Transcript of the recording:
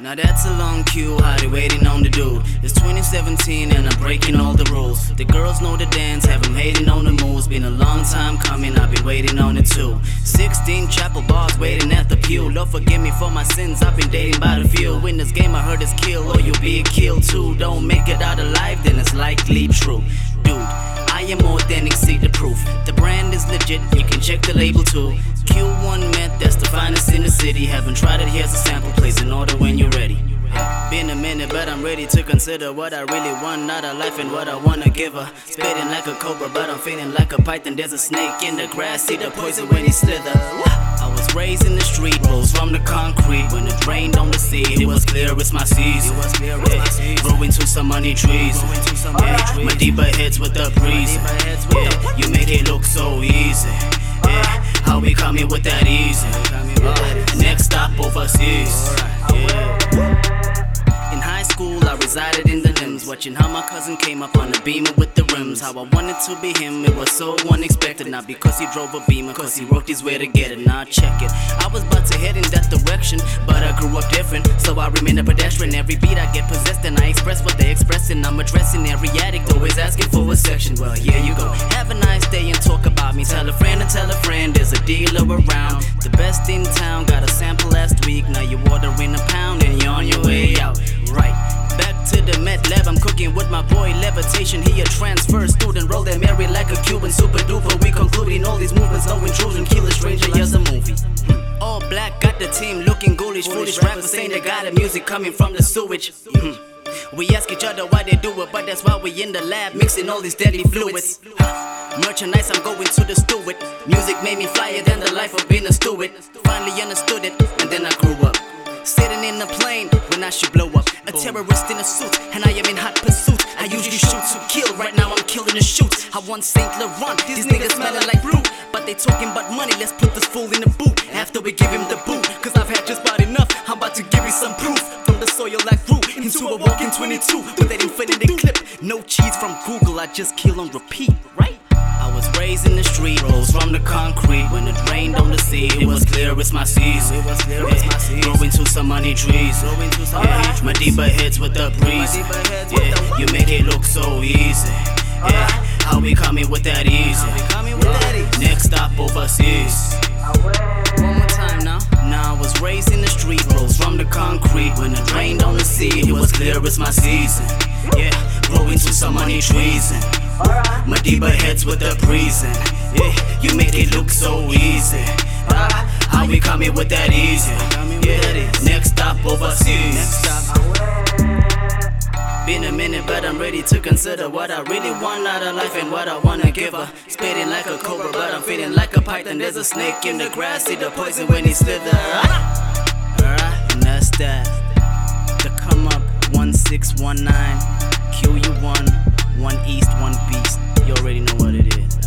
Now that's a long queue, how they waiting on the dude. It's 2017 and I'm breaking all the rules. The girls know the dance, have them hating on the moves. Been a long time coming, I've been waiting on it too. 16 chapel bars waiting at the pew. Lord forgive me for my sins, I've been dating by the field. In this game, I heard it's kill, or you'll be killed too. Don't make it out alive, then it's likely true. Dude, I am authentic, see the proof. The brand is legit, you can check the label too. Q1 Met, finest in the city. Haven't tried it, here's a sample, place in order when you're ready. Been a minute, but I'm ready to consider what I really want, not a life and what I wanna give her. Spitting like a cobra, but I'm feeling like a python. There's a snake in the grass, see the poison when he slither. I was raised in the street, rose from the concrete. When it rained on the sea, it was clear it's my season. Yeah, Grow into some money trees. Yeah, my deeper hits with the breeze. Yeah, you make it look so easy. Yeah, we coming with that easy? Uh, next stop overseas. In high school, I resided in the limbs, watching how my cousin came up on a beamer with the rims. How I wanted to be him, it was so unexpected. Not because he drove a beamer, cause he worked his way to get it. Now check it. I was about to head in that but I grew up different, so I remain a pedestrian. Every beat I get possessed, and I express what they expressing. I'm addressing every addict, always asking for a section. Well, here you go. Have a nice day and talk about me. Tell a friend and tell a friend, there's a dealer around. The best in town, got a sample last week. Now you're ordering a pound and you're on your way out. Right. Back to the Met Lab, I'm cooking with my boy Levitation. He a transfer student, roll that Mary like a Cuban, super Foolish rappers saying they got the music coming from the sewage. Hmm. We ask each other why they do it, but that's why we in the lab mixing all these deadly fluids. Merchandise, I'm going to the steward. Music made me flyer than the life of being a steward. Finally understood it, and then I grew up. Sitting in a plane when I should blow up. A terrorist in a suit, and I am in hot pursuit. I usually shoot to kill, right now I'm killing the shoot. I want Saint Laurent, these niggas smelling like fruit. But they talking about money, let's put this fool in the boot. After we give him the boot, cause I've had just about enough. I'm about to give you some proof. From the soil like fruit into a walking 22 with that infinity clip. No cheese from Google, I just kill on repeat, right? I was raised in the street, rose from the concrete. When it rained on the sea, it was clear it's my season. It was clear it's my season. Grow into some money trees. Yeah, my deeper hits with the breeze. Yeah, you make it look so easy. Yeah, how we coming with that easy? Next stop overseas. Concrete. When it rained on the sea, it was clear it's my season. Yeah, growing to some money trees. My deeper heads with the breezing. Yeah, you make it look so easy. Ah, how we coming with that easy? Yeah, next stop overseas. Been a minute, but I'm ready to consider what I really want out of life and what I wanna give her. Spitting like a cobra, but I'm feeling like a python. There's a snake in the grass, see the poison when he slither. That's that? The come up 1619, kill you one, one east, one beast. You already know what it is.